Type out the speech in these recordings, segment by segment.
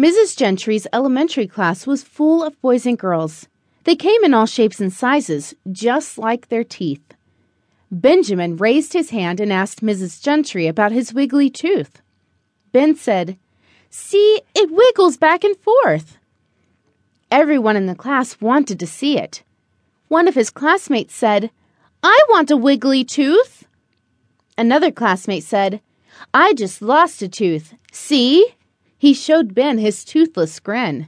Mrs. Gentry's elementary class was full of boys and girls. They came in all shapes and sizes, just like their teeth. Benjamin raised his hand and asked Mrs. Gentry about his wiggly tooth. Ben said, See, it wiggles back and forth. Everyone in the class wanted to see it. One of his classmates said, I want a wiggly tooth. Another classmate said, I just lost a tooth. See? He showed Ben his toothless grin.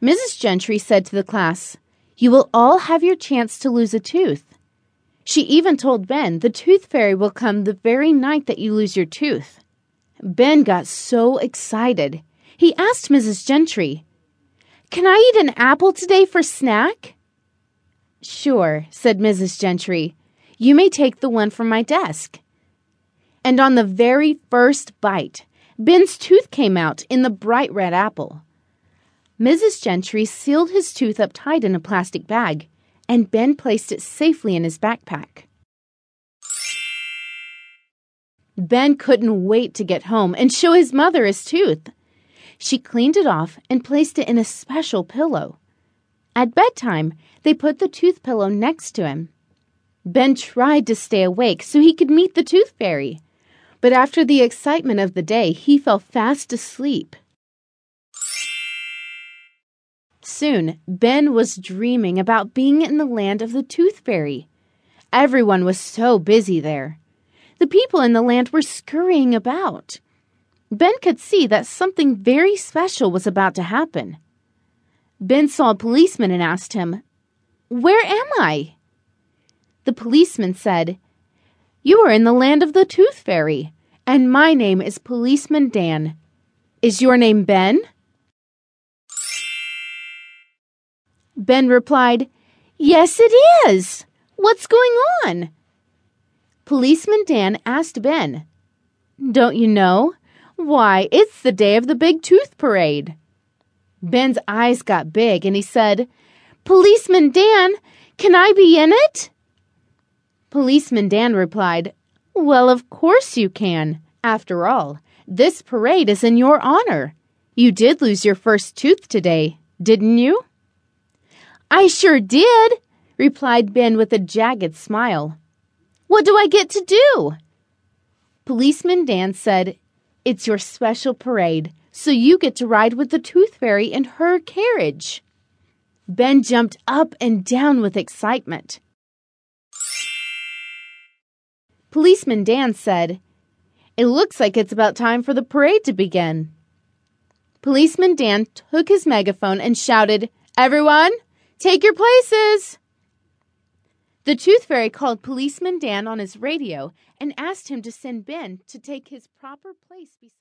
Mrs. Gentry said to the class, You will all have your chance to lose a tooth. She even told Ben the tooth fairy will come the very night that you lose your tooth. Ben got so excited. He asked Mrs. Gentry, Can I eat an apple today for snack? Sure, said Mrs. Gentry. You may take the one from my desk. And on the very first bite, Ben's tooth came out in the bright red apple. Mrs. Gentry sealed his tooth up tight in a plastic bag, and Ben placed it safely in his backpack. Ben couldn't wait to get home and show his mother his tooth. She cleaned it off and placed it in a special pillow. At bedtime, they put the tooth pillow next to him. Ben tried to stay awake so he could meet the tooth fairy, but after the excitement of the day, he fell fast asleep. Soon, Ben was dreaming about being in the land of the tooth fairy. Everyone was so busy there. The people in the land were scurrying about. Ben could see that something very special was about to happen. Ben saw a policeman and asked him, Where am I? The policeman said, You are in the land of the Tooth Fairy, and my name is Policeman Dan. Is your name Ben? Ben replied, Yes, it is. What's going on? Policeman Dan asked Ben, Don't you know? Why, it's the day of the big tooth parade. Ben's eyes got big and he said, Policeman Dan, can I be in it? Policeman Dan replied, Well, of course you can. After all, this parade is in your honor. You did lose your first tooth today, didn't you? I sure did, replied Ben with a jagged smile. What do I get to do? Policeman Dan said, It's your special parade, so you get to ride with the Tooth Fairy in her carriage. Ben jumped up and down with excitement. Policeman Dan said, It looks like it's about time for the parade to begin. Policeman Dan took his megaphone and shouted, Everyone, take your places! The Tooth Fairy called Policeman Dan on his radio and asked him to send Ben to take his proper place beside